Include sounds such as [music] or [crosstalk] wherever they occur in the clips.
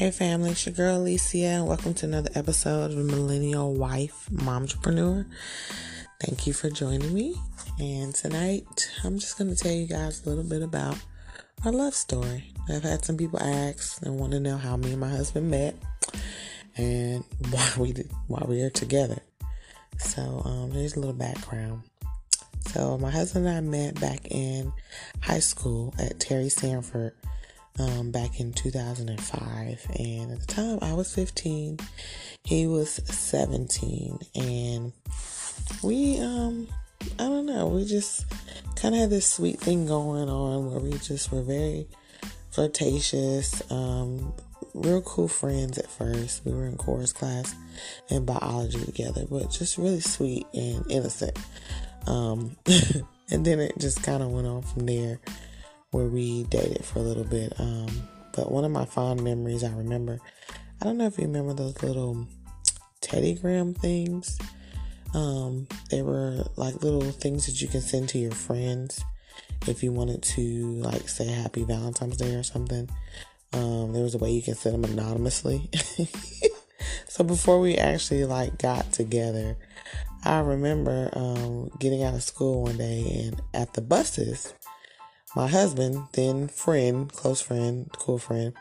Hey family, it's your girl Alycia, and welcome to another episode of Millennial Wife Momtrepreneur. Thank you for joining me. And tonight, I'm just going to tell you guys a little bit about our love story. I've had some people ask and want to know how me and my husband met and [laughs] why we did, why we are together. So, um, here's a little background. So, my husband and I met back in high school at Terry Sanford um, back in 2005. And at the time, I was 15, he was 17, and we, um, I don't know, we just kind of had this sweet thing going on where we just were very flirtatious, um, real cool friends at first. We were in chorus class and biology together, but just really sweet and innocent. Um, [laughs] and then it just kind of went on from there where we dated for a little bit. Um, but one of my fond memories I remember, I don't know if you remember those little Teddygram things. Um, they were like little things that you can send to your friends if you wanted to, like, say Happy Valentine's Day or something. Um, there was a way you can send them anonymously. [laughs] so before we actually like got together, I remember um, getting out of school one day and at the buses, my husband, then friend, close friend, cool friend,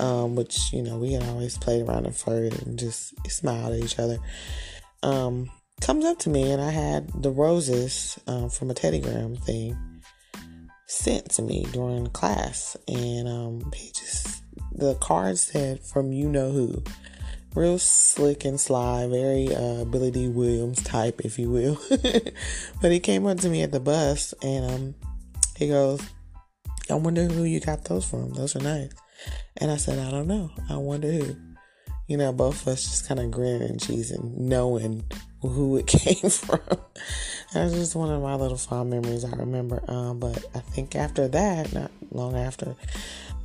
um, which, you know, we had always played around and flirted and just smiled at each other, um, comes up to me and I had the roses um, from a Teddygram thing sent to me during class. And um, he just, the card said, from you know who. Real slick and sly, very uh, Billy Dee Williams type, if you will. [laughs] but he came up to me at the bus and um, he goes, I wonder who you got those from. Those are nice. And I said, I don't know. I wonder who. You know, both of us just kind of grinning and cheesing, knowing who it [laughs] came from. That's just one of my little fond memories I remember. Um, but I think after that, not long after,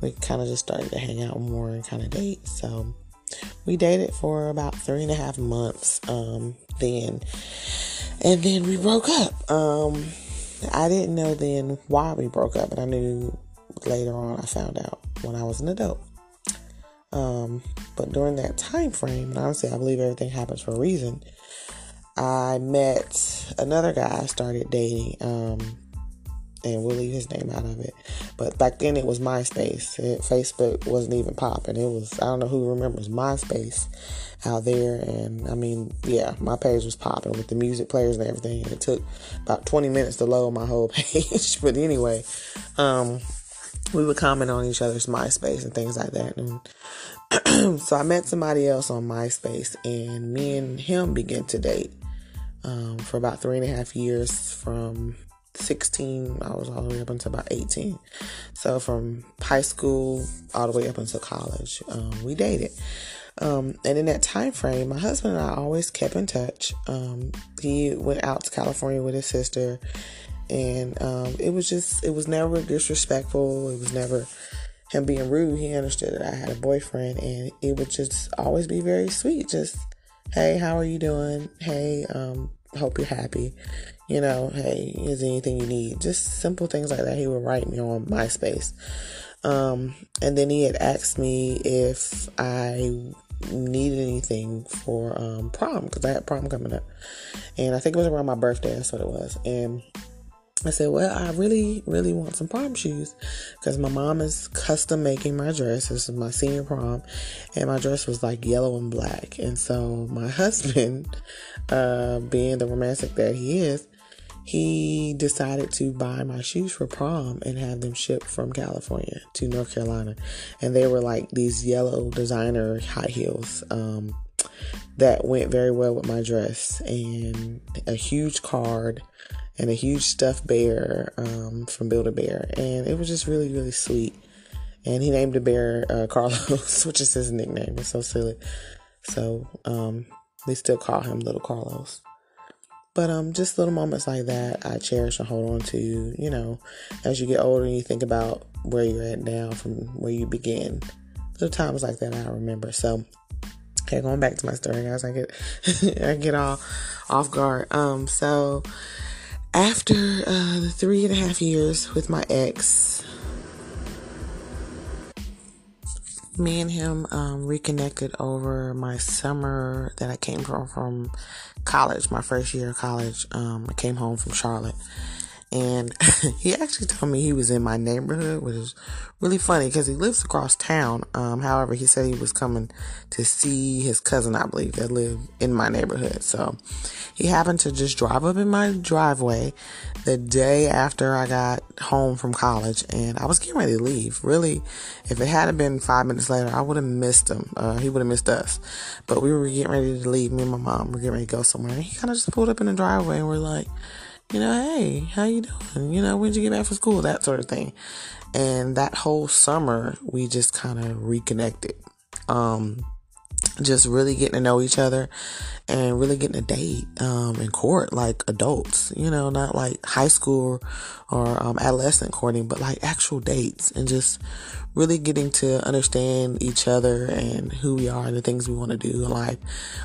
we kind of just started to hang out more and kind of date. So we dated for about three and a half months um, then. And then we broke up. Um, I didn't know then why we broke up, but I knew later on I found out when I was an adult. Um, but during that time frame, and honestly, I believe everything happens for a reason. I met another guy I started dating, um, and we'll leave his name out of it. But back then it was MySpace. It, Facebook wasn't even popping. It was I don't know who remembers MySpace out there, and I mean, yeah, my page was popping with the music players and everything. And it took about 20 minutes to load my whole [laughs] page. but anyway, um, we would comment on each other's MySpace and things like that. And [clears throat] so I met somebody else on MySpace, and me and him began to date um, for about three and a half years from 16 i was all the way up until about 18 so from high school all the way up until college um, we dated. Um, and in that time frame my husband and i always kept in touch. Um, he went out to california with his sister and um, it was just it was never disrespectful. It was never him being rude. He understood that i had a boyfriend and it would just always be very sweet. Just hey how are you doing? Hey um, hope you're happy you know, hey, is anything you need? Just simple things like that. He would write me on MySpace. Um, and then he had asked me if I needed anything for um, prom because I had prom coming up. And I think it was around my birthday. That's what it was. And I said, Well, I really, really want some prom shoes because my mom is custom making my dress. This is my senior prom, and my dress was like yellow and black. And so my [laughs] husband, uh, being the romantic that he is, he decided to buy my shoes for prom and have them shipped from California to North Carolina. And they were like these yellow designer high heels um, that went very well with my dress, and a huge card and a huge stuffed bear um, from Build a Bear. And it was just really, really sweet. And he named the bear uh, [laughs] Carlos, which is his nickname. It's so silly. So um, they still call him Little Carlos. But um, just little moments like that I cherish and hold on to. You know, as you get older and you think about where you're at now from where you began. Little times like that I remember. So, okay, going back to my story, guys. I get [laughs] I get all off guard. Um, so after uh, the three and a half years with my ex, me and him um, reconnected over my summer that I came from from college, my first year of college. Um, I came home from Charlotte, and [laughs] he actually told me he was in my neighborhood, which is really funny because he lives across town. Um, however, he said he was coming to see his cousin, I believe, that lived in my neighborhood. So he happened to just drive up in my driveway the day after I got home from college, and I was getting ready to leave. Really, if it hadn't been five minutes later, I would have missed him. Uh, he would have missed us. But we were getting ready to leave. Me and my mom were getting ready to go somewhere, and he kind of just pulled up in the driveway, and we're like you know, hey, how you doing? You know, when'd you get back from school? That sort of thing. And that whole summer, we just kind of reconnected. Um, just really getting to know each other and really getting a date um, in court like adults you know not like high school or um, adolescent courting but like actual dates and just really getting to understand each other and who we are and the things we want to do in life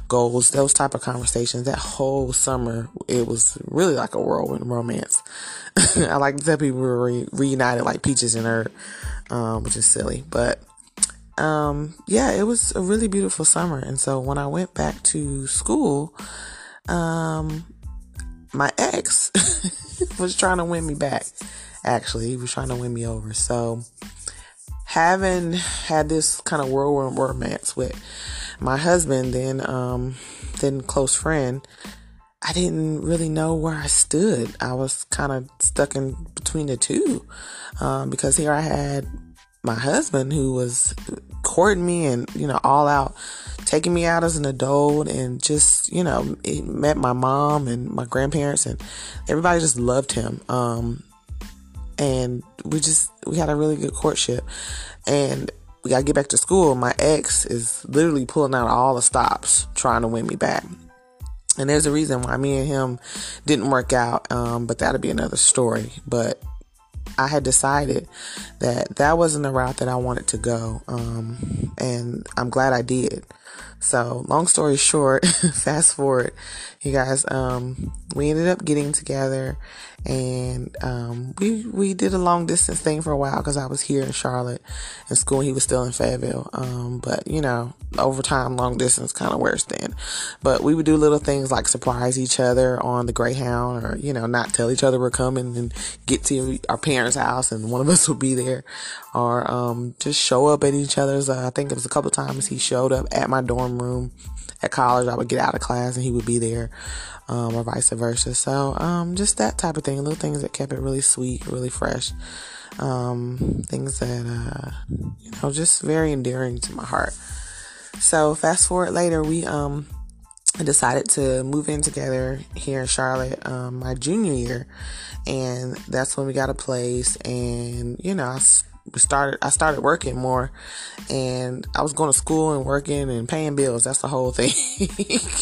goals those type of conversations. That whole summer it was really like a whirlwind romance. [laughs] I like to tell people we were re- reunited like peaches and herb um, which is silly but um, yeah, it was a really beautiful summer. And so when I went back to school, um, my ex [laughs] was trying to win me back. Actually, he was trying to win me over. So having had this kind of whirlwind romance with my husband, then, um, then close friend, I didn't really know where I stood. I was kind of stuck in between the two, um, because here I had my husband who was courting me and, you know, all out taking me out as an adult and just, you know, met my mom and my grandparents and everybody just loved him. Um, and we just, we had a really good courtship and we got to get back to school. My ex is literally pulling out all the stops trying to win me back. And there's a reason why me and him didn't work out. Um, but that'll be another story. But I had decided that that wasn't the route that I wanted to go. Um, and I'm glad I did. So, long story short, [laughs] fast forward, you guys, um, we ended up getting together and, um, we, we did a long distance thing for a while because I was here in Charlotte in school. He was still in Fayetteville. Um, but you know, over time, long distance kind of wears thin. But we would do little things like surprise each other on the Greyhound or, you know, not tell each other we're coming and get to our parents' house and one of us [laughs] would be there or, um, just show up at each other's. Uh, I think it was a couple times he showed up at my dorm room at college. I would get out of class and he would be there, um, or vice versa. So, um, just that type of thing, little things that kept it really sweet, really fresh. Um, things that, uh, you know, just very endearing to my heart. So, fast forward later, we, um, decided to move in together here in Charlotte um, my junior year, and that's when we got a place. And you know, I we started I started working more and I was going to school and working and paying bills. That's the whole thing. [laughs]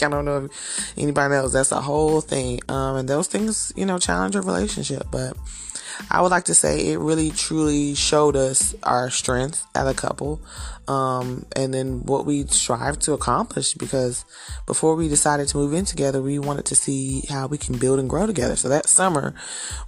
I don't know if anybody knows that's the whole thing. Um, and those things, you know, challenge a relationship, but I would like to say it really truly showed us our strength as a couple, um, and then what we strive to accomplish. Because before we decided to move in together, we wanted to see how we can build and grow together. So that summer,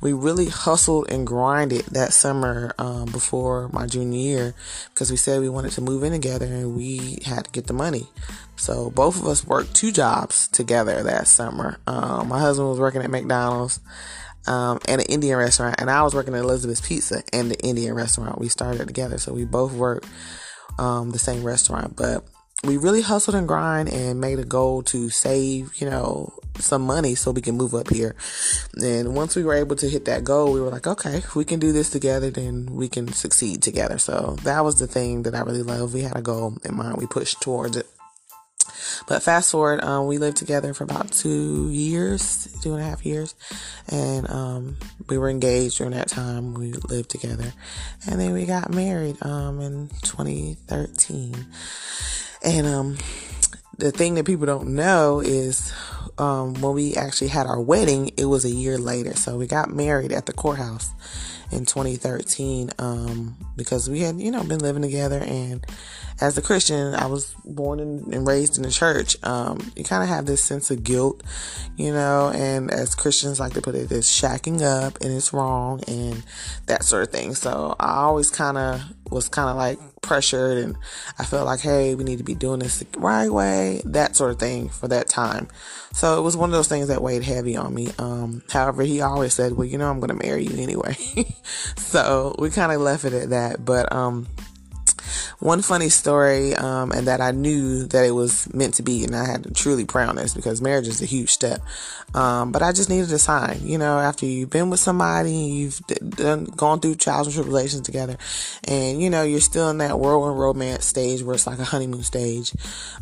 we really hustled and grinded that summer um, before my junior year because we said we wanted to move in together and we had to get the money. So both of us worked two jobs together that summer. Um, my husband was working at McDonald's um, and an Indian restaurant, and I was working at Elizabeth's Pizza and the Indian restaurant. We started together, so we both worked um, the same restaurant, but we really hustled and grind and made a goal to save, you know, some money so we can move up here. And once we were able to hit that goal, we were like, okay, if we can do this together, then we can succeed together. So that was the thing that I really loved. We had a goal in mind. We pushed towards it. But fast forward, um, we lived together for about two years, two and a half years, and um, we were engaged during that time. We lived together, and then we got married um, in 2013. And um, the thing that people don't know is um, when we actually had our wedding, it was a year later. So we got married at the courthouse in 2013 um, because we had, you know, been living together. And as a Christian, I was born and raised in the church. Um, you kind of have this sense of guilt, you know, and as Christians like to put it, it's shacking up and it's wrong and that sort of thing. So I always kind of was kind of like pressured and I felt like, hey, we need to be doing this the right way, that sort of thing for that time. So it was one of those things that weighed heavy on me. Um, however, he always said, well, you know, I'm going to marry you anyway. [laughs] so we kind of left it at that. But, um, one funny story, um, and that I knew that it was meant to be, and I had to truly pray on this because marriage is a huge step. Um, but I just needed a sign, you know, after you've been with somebody, you've done, gone through trials and tribulations together, and you know, you're still in that whirlwind romance stage where it's like a honeymoon stage,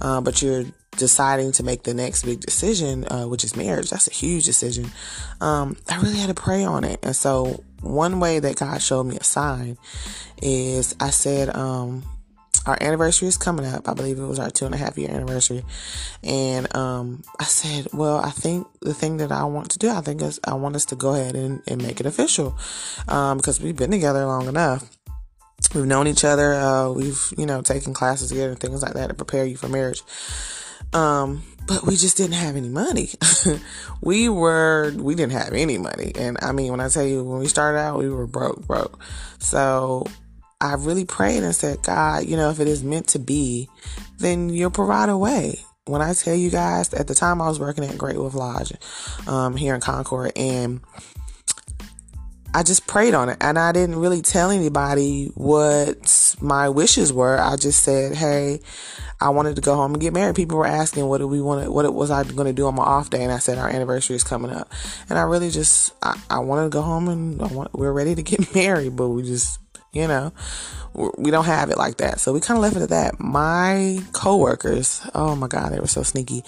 uh, but you're deciding to make the next big decision, uh, which is marriage. That's a huge decision. Um, I really had to pray on it. And so one way that God showed me a sign is I said, um, our anniversary is coming up. I believe it was our two and a half year anniversary. And um, I said, well, I think the thing that I want to do, I think is I want us to go ahead and, and make it official um, because we've been together long enough. We've known each other. Uh, we've, you know, taken classes together and things like that to prepare you for marriage. Um, but we just didn't have any money. [laughs] we were, we didn't have any money. And I mean, when I tell you, when we started out, we were broke, broke. So I really prayed and said, God, you know, if it is meant to be, then you'll provide a way. When I tell you guys, at the time I was working at Great Wolf Lodge um, here in Concord, and I just prayed on it and I didn't really tell anybody what my wishes were. I just said, Hey, I wanted to go home and get married. People were asking what do we want to, what was I going to do on my off day. And I said, our anniversary is coming up. And I really just, I, I wanted to go home and want, we're ready to get [laughs] married, but we just, you know, we don't have it like that. So we kind of left it at that. My coworkers, oh my God, they were so sneaky.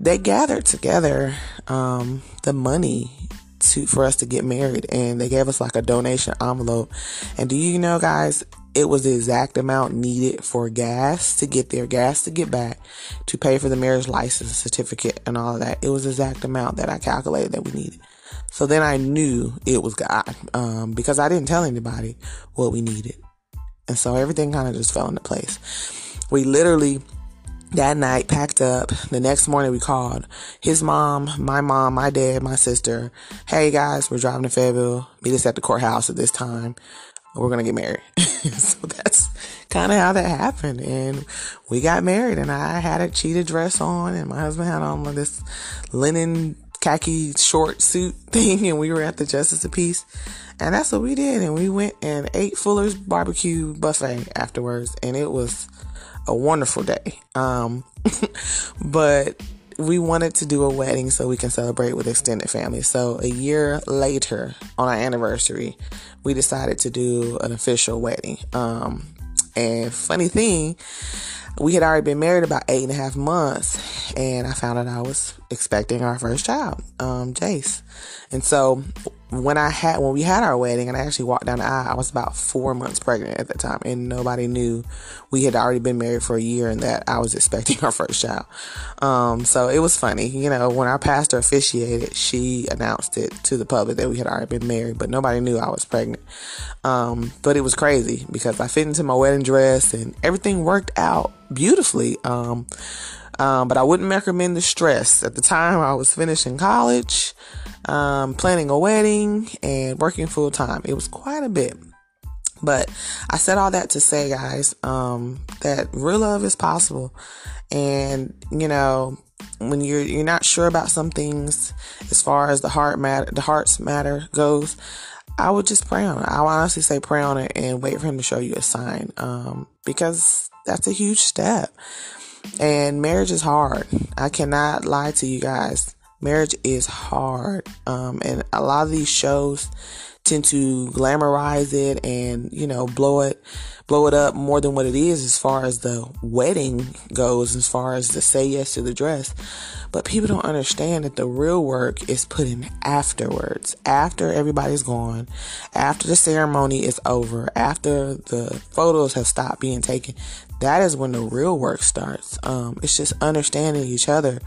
They gathered together, um, the money to for us to get married and they gave us like a donation envelope. And do you know guys, it was the exact amount needed for gas to get there, gas to get back, to pay for the marriage license certificate and all of that. It was the exact amount that I calculated that we needed. So then I knew it was God, um, because I didn't tell anybody what we needed. And so everything kind of just fell into place. We literally that night packed up. The next morning we called his mom, my mom, my dad, my sister. Hey guys, we're driving to Fayetteville. Meet us at the courthouse at this time. We're gonna get married. [laughs] so that's kind of how that happened. And we got married and I had a cheetah dress on and my husband had on this linen khaki short suit [laughs] thing and we were at the Justice of Peace. And that's what we did. And we went and ate Fuller's barbecue buffet afterwards. And it was a wonderful day. Um, [laughs] but we wanted to do a wedding so we can celebrate with extended family. So a year later, on our anniversary, we decided to do an official wedding. Um, and funny thing, we had already been married about eight and a half months, and I found out I was expecting our first child, um, Jace. And so when I had when we had our wedding and I actually walked down the aisle, I was about four months pregnant at that time, and nobody knew we had already been married for a year and that I was [laughs] expecting our first child. Um, so it was funny, you know, when our pastor officiated, she announced it to the public that we had already been married, but nobody knew I was pregnant. Um, but it was crazy because I fit into my wedding dress and everything worked out beautifully. Um, um, but I wouldn't recommend the stress. At the time, I was finishing college um, planning a wedding, and working full time. It was quite a bit. But I said all that to say, guys, um, that real love is possible. And, you know, when you're you're not sure about some things as far as the heart matter the heart's matter goes, I would just pray on it. I would honestly say pray on it and wait for him to show you a sign. Um, because that's a huge step. And marriage is hard. I cannot lie to you guys marriage is hard. Um, and a lot of these shows tend to glamorize it and, you know, blow it, blow it up more than what it is as far as the wedding goes, as far as the say yes to the dress. But people don't understand that the real work is put in afterwards, after everybody's gone, after the ceremony is over, after the photos have stopped being taken that is when the real work starts. Um, it's just understanding each other,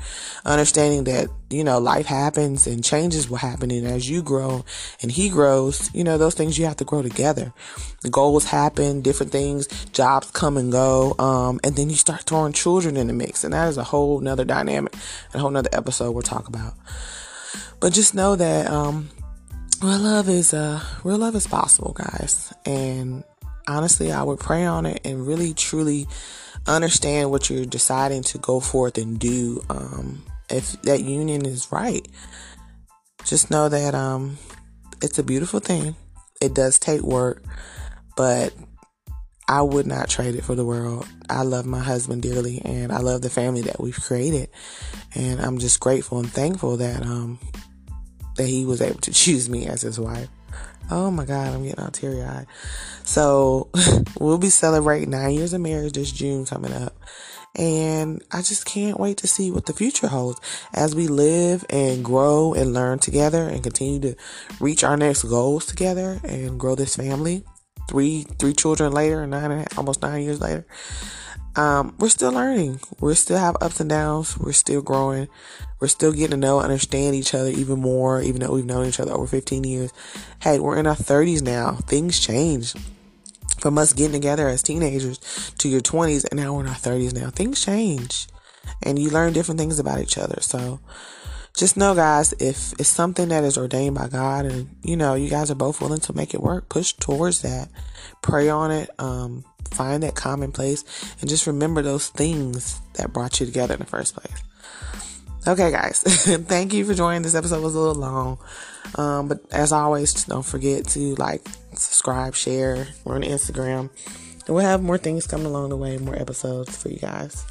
understanding that, you know, life happens and changes will happen. And as you grow and he grows, you know, those things you have to grow together. The goals happen, different things, jobs come and go. Um, and then you start throwing children in the mix. And that is a whole nother dynamic, a whole nother episode we'll talk about. But just know that, um, real love is, uh, real love is possible, guys. And honestly, I would pray on it and really truly understand what you're deciding to go forth and do. Um, if that union is right, just know that um, it's a beautiful thing. It does take work, but I would not trade it for the world. I love my husband dearly and I love the family that we've created. And I'm just grateful and thankful that um that he was able to [laughs] choose me as his wife. Oh my God, I'm getting all teary eyed. So [laughs] we'll be celebrating nine years of marriage this June coming up. And I just can't wait to see what the future holds as we live and grow and learn together and continue to reach our next goals together and grow this family. Three three children later, nine almost nine years later. Um, we're still learning. We still have ups and downs. We're still growing. We're still getting to know, understand each other even more, even though we've known each other over 15 years. Hey, we're in our 30s now. Things change from us getting together as teenagers to your 20s, and now we're in our 30s now. Things change, and you learn different things about each other. So, just know, guys, if it's something that is ordained by God, and you know you guys are both willing to make it work, push towards that, pray on it, um, find that common place, and just remember those things that brought you together in the first place. Okay, guys, [laughs] thank you for joining. This episode was a little long, um, but as always, don't forget to like, subscribe, share. We're on Instagram, and we'll have more things coming along the way, more episodes for you guys.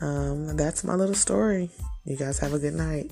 Um, that's my little story. You guys have a good night.